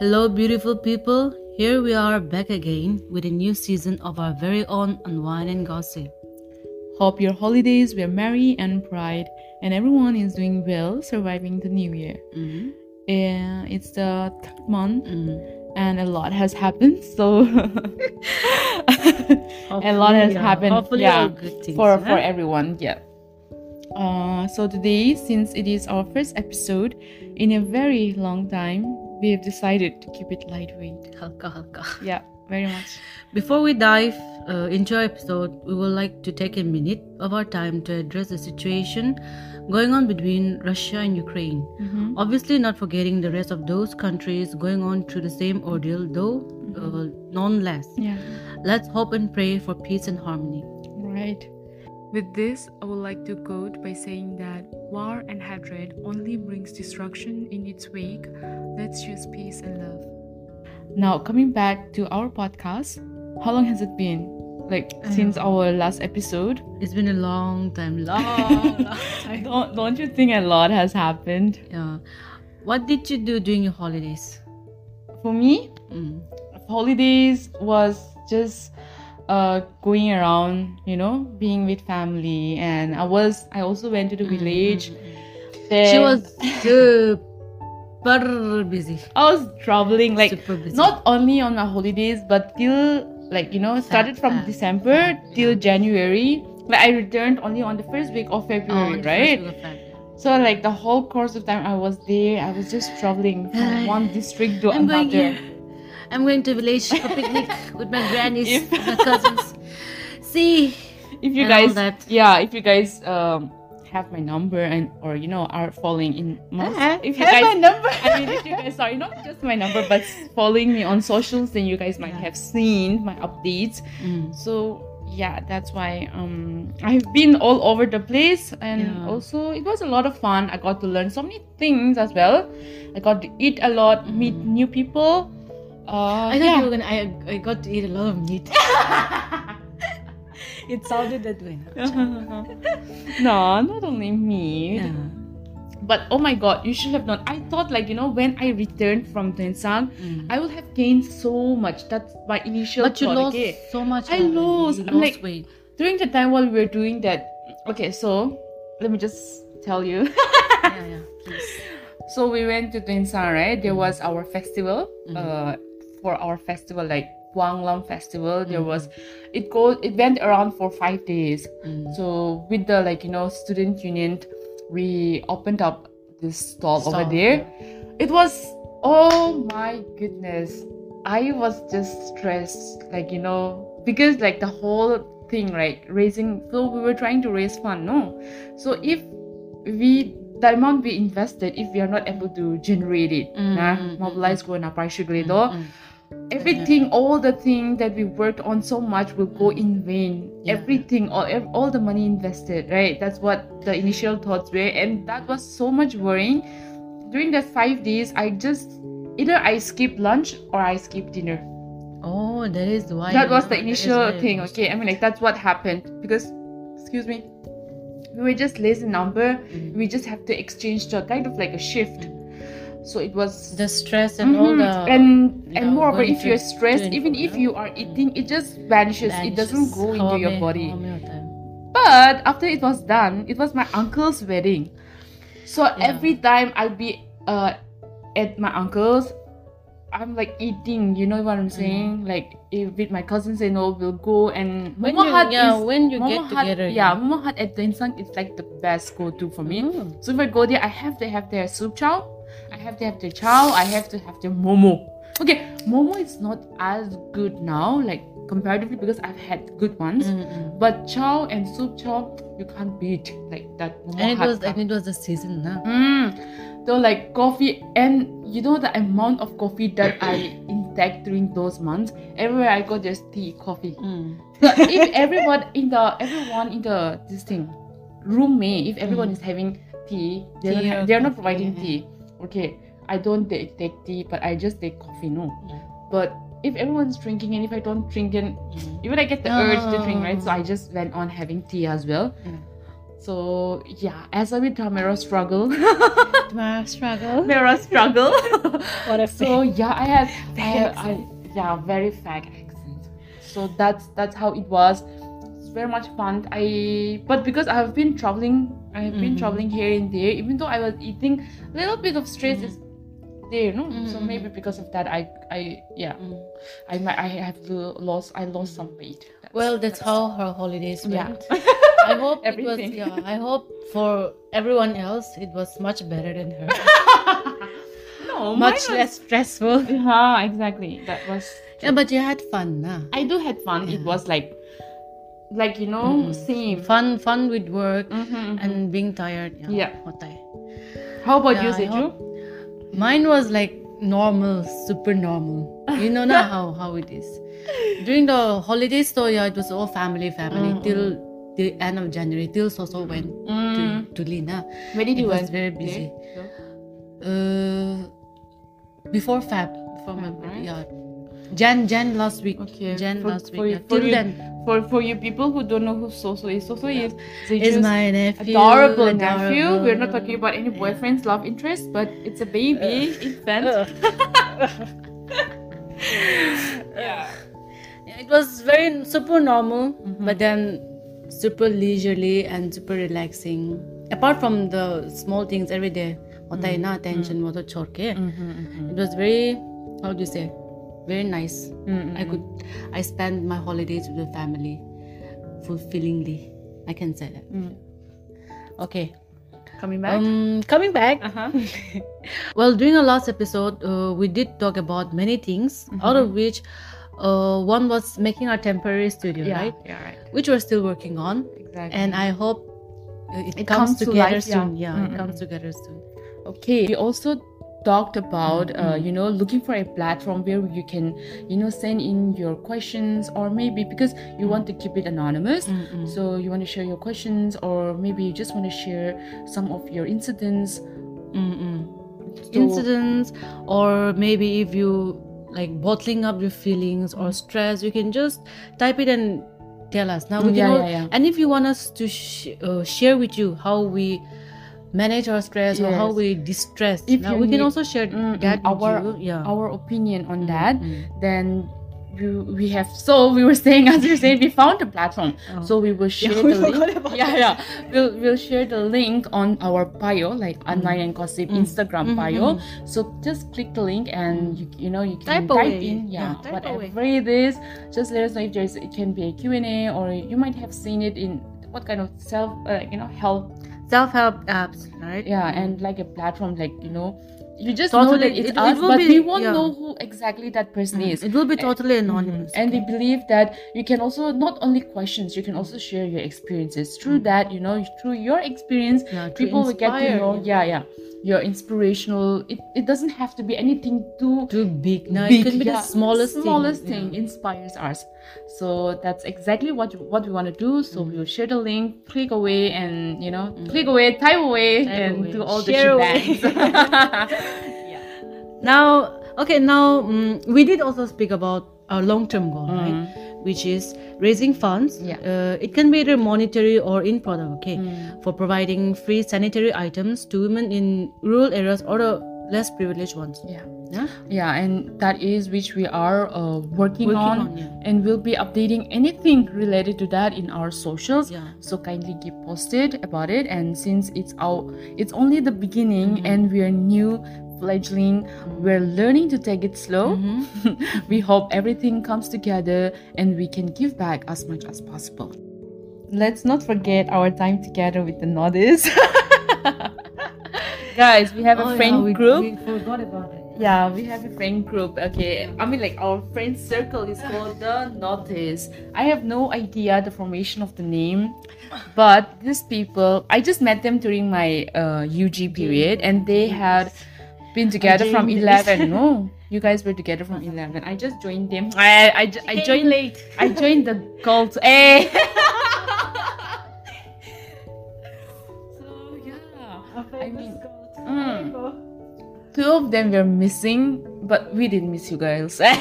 Hello, beautiful people. Here we are back again with a new season of our very own Unwind and Gossip. Hope your holidays were merry and bright and everyone is doing well surviving the new year. Mhm. Uh, it's the third month Mm. and a lot has happened. So a lot has yeah. happened. Hopefully, yeah, good things. for huh? for everyone. Yeah. Uh, so today, since it is our first episode in a very long time, we have decided to keep it lightweight. Halka, halka. Yeah, very much. Before we dive uh, into our episode, we would like to take a minute of our time to address the situation going on between Russia and Ukraine. Mhm. Obviously, not forgetting the rest of those countries going on through the same ordeal, though uh, none less. Yeah. Let's hope and pray for peace and harmony. Right. With this, I would like to quote by saying that war and hatred only brings destruction in its wake. Let's choose peace and love. Now, coming back to our podcast, how long has it been? Like since our last episode? It's been a long time, long, long time. Don't don't you think a lot has happened? Yeah. What did you do during your holidays? For me, Mm. holidays was just uh going around, you know, being with family and I was I also went to the mm-hmm, village. Mm-hmm, mm-hmm. She Then- was super busy. I was traveling like not only on my holidays but till like you know started from Feb- December till January. Like I returned only on the first week of Oh, February, first right? of. So like the whole course of time I was there, I was just traveling from one district to I'm another. I'm going to village for picnic with my grannies, If- my cousins. See, If you guys, that. yeah, if you guys um have my number and or you know are following in most, Uh-huh. if you Have guys my number. I mean, if you guys, sorry, not just my number, but following me on socials, then you guys might Yeah. have seen my updates. Mm. So yeah, that's why um I've been all over the place, and Yeah. also it was a lot of fun. I got to learn so many things as well. I got to eat a lot, meet new people. Uh, I thought yeah. you were gonna. I, I got to eat a lot of meat. it sounded that way. no, not only me. Yeah. But oh my god, you should have known. I thought like you know when I returned from Tuensang, Mm. I would have gained so much. That's my initial But you lost okay? so much. I lost. You I'm lost like- weight. during the time while we were doing that okay so let me just tell you yeah, yeah. Please. so we went to Tuensang right there was our festival Mhm. uh for our festival like Wanglam festival there Mhm. was it go it went around for five days Mm. so with the like you know student union we opened up this stall, over there it was oh my goodness i was just stressed like you know because like the whole thing right raising so we were trying to raise fund no so if we the amount we invested if we are not able to generate it Mm, nah, mm, mm, mobilize go na price Mm, mm. Everything all the thing that we worked on so much will go in vain. Yeah. everything all, all the money invested right? That's what the initial thoughts were and that was so much worrying. During that five days i just either i skip lunch or i skip dinner. Oh, that is why. that was the initial thing okay? I mean like that's what happened. Because excuse me we were just less in number. Mm. we just have to exchange the kind of like a shift so it was the stress and mm-hmm. all the and and know, moreover if you're stressed even if you are eating it just vanishes, vanishes. it doesn't go into your body but after it was done it was my uncle's wedding so yeah. every time i'll be uh, at my uncle's I'm like eating, you know what I'm mm. saying? Mm. Like if with my cousins and all, we'll go and when Momo you, Hat yeah, is, when you Momo get Hat, together, yeah, yeah. Momo Hat at Densang is like the best go-to for me. Mm. So if I go there, I have to have their soup chow I have to have the chow. I have to have the momo. Okay, momo is not as good now, like comparatively because I've had good ones. Mm, mm. But chow and soup chow, you can't beat like that. Momo And it was stuff. and it was the season, na. Mm. So like coffee and you know the amount of coffee that I intake during those months. Everywhere I go, there's tea, coffee. Mm. So if everyone in the everyone in the this thing roommate, if everyone Mm. is having tea, they're Tea not, they're not providing tea. Okay, I don't take, take tea, but I just take coffee. No, Mm. but if everyone's drinking and if I don't drink, and Mm. even I get the urge to drink, right? So. I just went on having tea as well. Yeah. So yeah, as a with Tamara struggle, Tamara struggle. Tamara struggle. What a so yeah, I had, I, I, yeah, very fake accent. So that's that's how it was. Very much fun. I but because I have been traveling, I have been Mhm. traveling here and there. Even though I was eating, a little bit of stress is there, no. So Mhm. maybe because of that, I I yeah, Mm. I might I have lo- lost I lost some weight. Well, that's how her holidays Yeah. went. I hope it was. Everything. Yeah, I hope for everyone else it was much better than her. no, much less stressful. Yeah, exactly. That was. Yeah, but you had fun, nah. I do had fun. It was like, like you know, Mm. same. Fun, fun with work Mhm, mhm. and being tired. Yeah. Yeah. How about Yeah, you, Seju? Mine was like normal, super normal. You know now how how it is. During the holidays, though, yeah, it was all family, family Mm, till the end of January. Till Soso went Mm. to to Lina. Where did It you was went? very busy. There? Uh, before Fab, before my Feb, birthday, right? yeah. Jan, Jan last week. Okay. Jan For- last for week. you- yeah. Till you- then, For for you people who don't know who Soso is, Soso is is Seju's my nephew. adorable nephew. We're not talking about any boyfriends, love interest, but it's a baby uh, infant. Uh. yeah. Yeah, It was very super normal, Mhm. but then super leisurely and super relaxing. Apart from the small things every day, hotai mm-hmm. na attention was mm-hmm. chorke. Mm-hmm, mm-hmm, It was very, how do you say, very nice. mm-hmm. I could, I spent my holidays with the family fulfillingly. I can say that. Mm. Okay. Coming back. Um, coming back. uh-huh. Well, during our last episode, uh, we did talk about many things, out of which uh, one was making our temporary studio, Yeah, right? yeah, right. Which we're still working on. Exactly. And I hope uh, it, It comes, comes to together life, soon. Yeah, Mm-mm. it comes together soon. okay we also talked about uh, Mm-hmm. you know looking for a platform where you can you know send in your questions or maybe because you want to keep it anonymous Mm-mm. so you want to share your questions or maybe you just want to share some of your incidents So- Incidents, or maybe if you like bottling up your feelings or stress, you can just type it and tell us. Now we Mm, can, yeah, al- yeah, yeah. and if you want us to sh- uh, share with you how we manage our stress or how we distress, If now you we can also share Mm, mm, that our. Yeah. our opinion on Mm, that mm. then we, we have so we were saying as you said we found a platform. Oh. so we will share Yeah, the link. yeah yeah. We'll, we'll share the link on our bio like Unwind and Gossip Mm. instagram Mhm, bio. so just click the link and you, you know you can Type type, in yeah, Yeah, type whatever it is. Just let us know if there's it can be a q&a or you might have seen it in what kind of self uh, you know help Self-help apps, right? yeah and like a platform like you know you just Totally, know that it's it- it us will but be- we won't yeah. know who exactly that person Mm. is It will be totally Mhm. anonymous. and we believe that you can also not only questions you can also share your experiences through that you know through your experience Yeah, people will get to know yeah yeah your inspirational it, it doesn't have to be anything too Too big. No, big, it can be yeah, the smallest, smallest thing. thing, inspires us so that's exactly what what we want to do so Mm. we'll share the link click away and you know click away type away Type and away, do all share the away. shebangs Now, okay, now mm we did also speak about our long-term goal, Mm. right? Which is raising funds. Yeah. Uh, it can be either monetary or in product, okay, Mm. for providing free sanitary items to women in rural areas or the less privileged ones. yeah Yeah. yeah and that is which we are uh, working, Working on, on, yeah. and we'll be updating anything related to that in our socials Yeah. so kindly keep posted about it and since it's our it's only the beginning Mm-hmm. and we're new fledgling we're learning to take it slow Mhm. we hope everything comes together and we can give back as much as possible let's not forget our time together with the Nodis. guys we have a Oh, yeah, friend we- group We forgot about it. yeah, we have a friend group. Okay, I mean, like our friend circle is called the Notice. I have no idea the formation of the name, but these people, I just met them during my uh, UG period, and they had been together from eleven. No, you guys were together from eleven. I just joined them. I I, I joined late. I joined the cult. Eh. so yeah, I mean. Mm. Two of them were missing, but we didn't miss you guys. it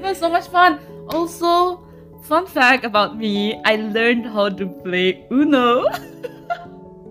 was so much fun. Also, fun fact about me, I learned how to play Uno.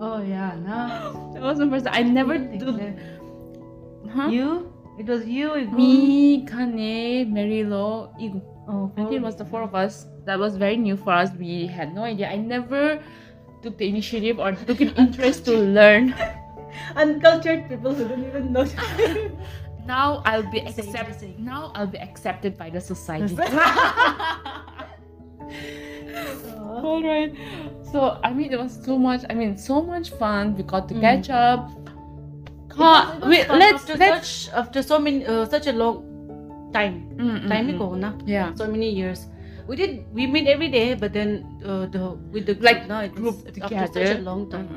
Oh yeah, no. That was my first. I never do. that- Huh? You? It was you. Igu. Me, Kane, Marilo, Igu. Oh, I think it was the four of us. That was very new for us. We had no idea. I never took the initiative or took an interest to learn. uncultured people who don't even know. Now I'll be accepted. Now I'll be accepted by the society. All right. So I mean, it was so much. I mean, so much fun. We got to Mm. catch up. It was- it was wait, let's after let's. such after so many uh, such a long time Mm, mm, time mm. ago na Yeah. so many years we did we meet every day but then uh, the with the Like, group, now it group was after such together. a long time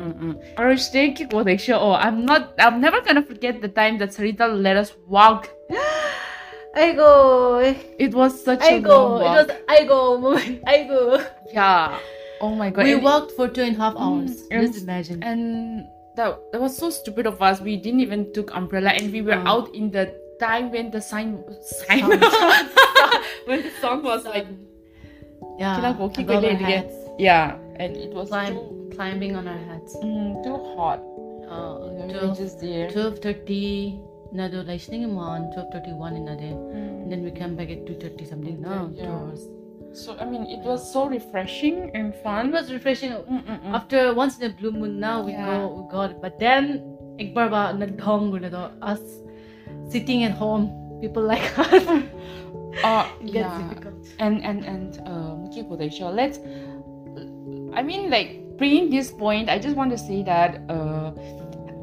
show. Oh, I'm not. I'm never gonna forget the time that Sarita let us walk. I go It was such I a go long it walk. was I go moment I go yeah. Oh my god. we And- walked for two and a half hours Mm, just imagine and that that was so stupid of us. We didn't even took umbrella, and we were Oh. out in the time when the sign sign when the song was like yeah Kila above our again. heads. yeah, and it was climb too, climbing on our heads mm, too hot. uh, We 12, just there. 12.30 another like on 12.31 in a day Mm. and then we came back at 2.30 something no Yeah. two hours so i mean it was so refreshing and fun it was refreshing Mm-mm-mm. after once in a blue moon now we yeah. go we got but then ekbar ba nagdong us sitting at home people like us uh, yeah. and and and um let's i mean like bringing this point i just want to say that uh,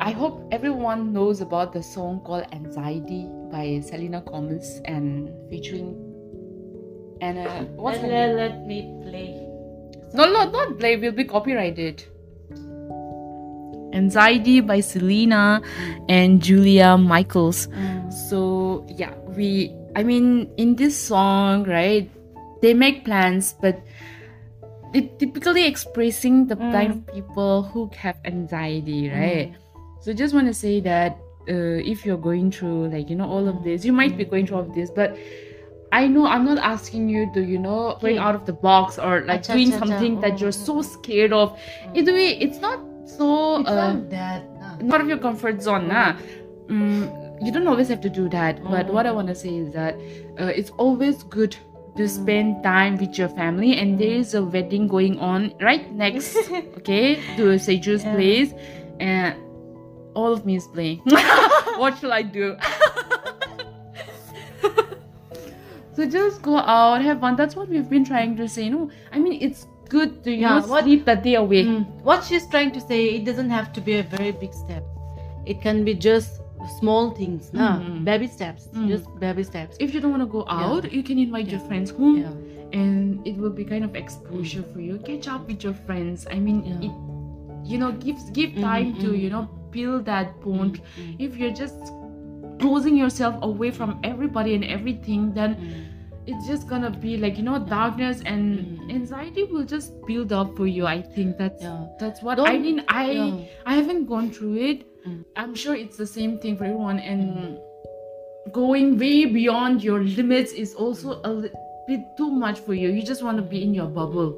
I hope everyone knows about the song called Anxiety by Selena Gomez and featuring Anna. Uh, what's her let, let me play No, no, not play. We'll be copyrighted. Anxiety by Selena mm. and Julia Michaels. Mm. So yeah, we I mean in this song, right? They make plans, but it typically expressing the Mm. kind of people who have anxiety, mm. right? So just want to say that uh, if you're going through like you know all of this, you might be going through all of this, but I know I'm not asking you to you know Okay. out of the box or like Acha, doing acha, acha. something that you're so scared of. Either way, it's not so it's uh, not that nah. not of your comfort zone, nah. Mm, you don't always have to do that. But what I want to say is that uh, it's always good to spend time with your family, and there is a wedding going on right next, okay, to Seju's Yeah. place, and all of me is playing. what shall I do? So just go out, have fun. That's what we've been trying to say. No, I mean it's good to you Yeah, know, what- sleep that day away. Mm. What she's trying to say, it doesn't have to be a very big step. It can be just small things, nah. Mm. baby steps, Mm. just baby steps. If you don't want to go Yeah. out, you can invite your friends home. Yeah. and it will be kind of exposure for you catch up with your friends i mean Yeah. it you know gives give Mhm, time to mhm. you know build that bond Mm. if you're just closing yourself away from everybody and everything then Mm. It's just gonna be like you know darkness and Mhm. anxiety will just build up for you i think that's Yeah. that's what i Don't- mean i Yeah. i haven't gone through it Mm. i'm sure it's the same thing for everyone and going way beyond your limits is also a li- bit too much for you you just want to be in your bubble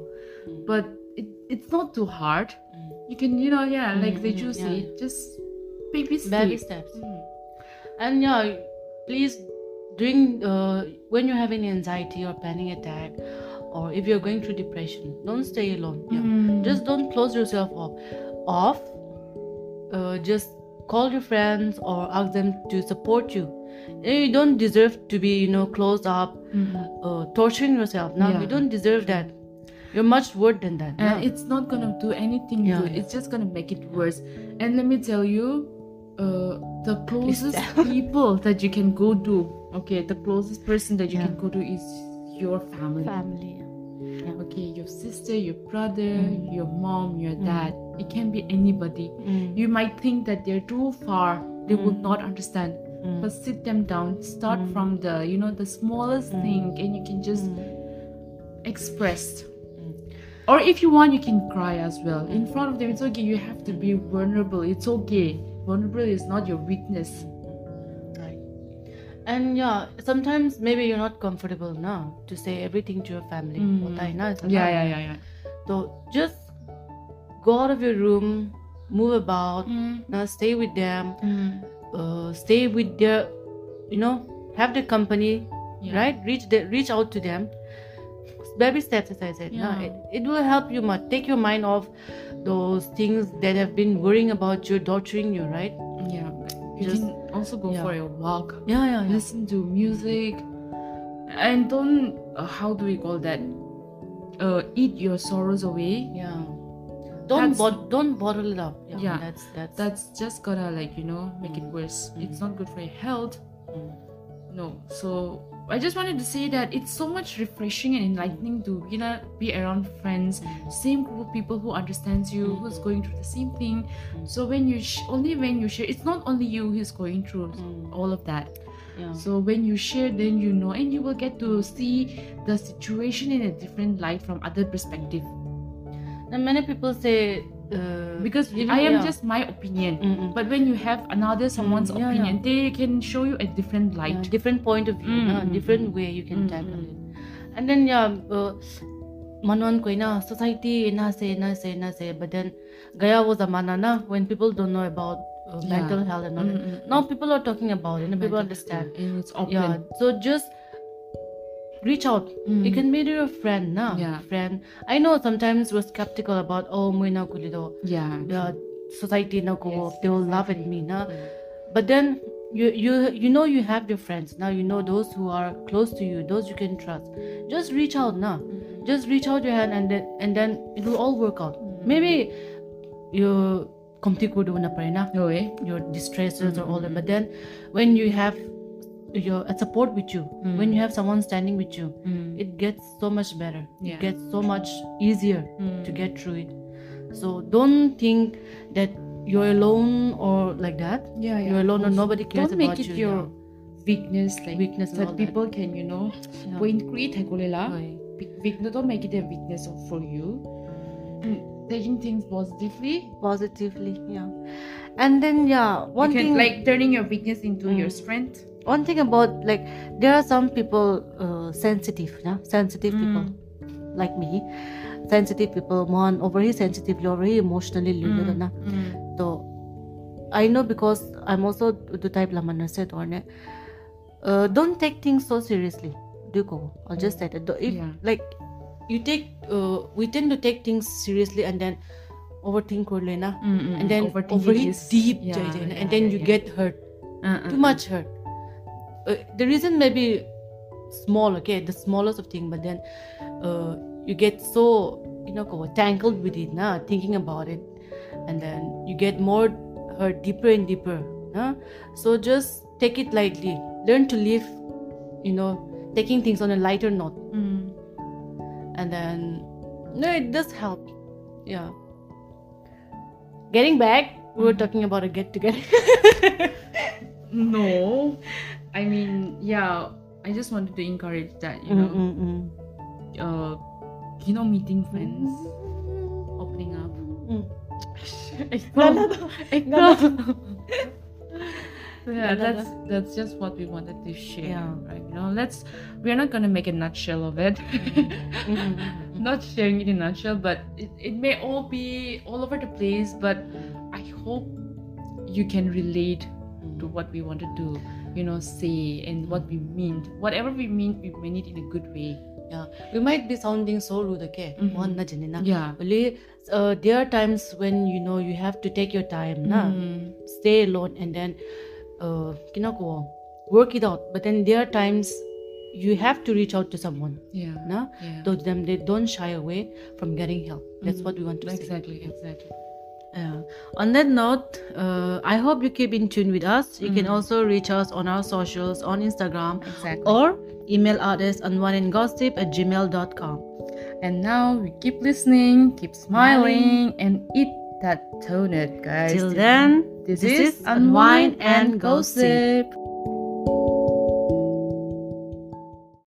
Mm. but it, it's not too hard Mm. you can you know yeah like Mm, they mm, just yeah. say just baby steps baby steps. Mm. And yeah, please during uh, when you're having anxiety or panic attack, or if you're going through depression, don't stay alone. Yeah. Mm. Just don't close yourself off. Off. Uh, just call your friends or ask them to support you. You don't deserve to be, you know, closed up, Mhm. uh, torturing yourself. now Yeah. you don't deserve that. You're much worse than that. and no. it's not gonna do anything Yeah, good it's just gonna make it worse and let me tell you uh, the closest people that you can go to okay the closest person that you Yeah. can go to is your family family. okay your sister your brother Mm. your mom your Mm. dad it can be anybody Mm. you might think that they're too far they will Mm. not understand Mm. but sit them down start Mm. from the you know the smallest thing and you can just express or if you want you can cry as well in front of them it's okay you have to be vulnerable it's okay vulnerable is not your weakness. And yeah, sometimes maybe you're not comfortable now to say everything to your family. Mm. Yeah, yeah, yeah, yeah. So just go out of your room, move about, mm. now stay with them, mm. uh, stay with their, you know, have the company, yeah. right? Reach the, reach out to them. Baby steps, as I said. Yeah. No, it, it will help you much. Take your mind off those things that have been worrying about you, torturing you, right? Yeah you Just- can also go yeah. for a walk. yeah yeah, yeah. listen to music and don't uh, how do we call that uh, eat your sorrows away yeah don't bod- don't bottle it up yeah, Yeah. that's that's that's just gonna like you know make it worse it's not good for your health Mm. no so i just wanted to say that it's so much refreshing and enlightening to you know be around friends same group of people who understands you who's going through the same thing so when you sh- only when you share it's not only you who's going through Mm. all of that yeah. So when you share, then you know, and you will get to see the situation in a different light from other perspective. and many people say uh, Because even- I am yeah. just my opinion, Mm-mm. but when you have another someone's Mm, yeah, opinion, they can show you a different yeah, light. different point of view Mm, na, mm, different mm. way you can Mm, tackle mm. it and then yeah uh, manuan ko na society na say na say na say but then gaya was a na when people don't know about uh, Yeah. mental health and all Mm, that. mm, now people are talking about it and people understand and it's open. yeah so just reach out Mm. you can meet your friend now Yeah. friend i know sometimes we're skeptical about oh moi na kulido yeah. the society na ko Yes, they will laugh at me na Mm. but then you you you know you have your friends now you know those who are close to you those you can trust just reach out now Mm. just reach out your hand and then and then it will all work out Mm. maybe you komti kudu na pare na No way. your distresses or all that Mm. but then when you have your a support with you Mm. when you have someone standing with you Mm. it gets so much better Yeah. it gets so much easier Mm. to get through it so don't think that you're alone or like that yeah, yeah. you're alone or nobody cares about you. Don't make about it you your yeah. weakness, like Weakness that that. people can, you know, point create hakulela. Right. Weak- weak- don't make it a weakness for you. Taking things positively, positively yeah and then yeah one you can thing like turning your weakness into your strength. One thing about like there are some people uh, sensitive yeah? sensitive people Mm. like me. Sensitive people one overly sensitive overly emotionally Mm. na? Mm. so i know because i'm also the type lamana said or uh, don't take things so seriously. Do go. I'll just say that. If Yeah. like you take uh, we tend to take things seriously and then overthink na? Mm, mm, and then overthinking overly is- deep yeah, yeah, and then you get hurt. Uh, uh, too much hurt uh, the reason may be small okay the smallest of thing but then uh, you get so you know tangled with it na thinking about it and then you get more hurt deeper and deeper na? so just take it lightly. Learn to live you know taking things on a lighter note. Mm. and then no it does help. Yeah. Getting back we were talking about a get together. No, I mean, yeah, I just wanted to encourage that, you know, Mm-mm-mm. uh, you know, meeting friends, opening up. Mm. So yeah, that's that's just what we wanted to share, Yeah. right? You know, let's we're not gonna make a nutshell of it. Mm-mm-mm. not sharing it in a nutshell, but it, it may all be all over the place. But I hope you can relate to what we wanted to, you know, say and what we mean. Whatever we mean, we mean it in a good way. Yeah, we might be sounding so rude, okay? Mhm. Na jane. Yeah. Only, uh, there are times when you know you have to take your time, na Mm. stay alone, and then, uh, work it out. But then there are times you have to reach out to someone, Yeah. na. Yeah. Them, they don't shy away from getting help. That's Mhm. what we want to say. Exactly. Exactly. Yeah. On that note, uh, I hope you keep in tune with us. You can Mhm. also reach us on our socials on Instagram Exactly. or email us unwindandgossip at gmail.com. and now we keep listening, keep smiling, and eat that donut, guys. Till then, this, this is Unwind and Gossip.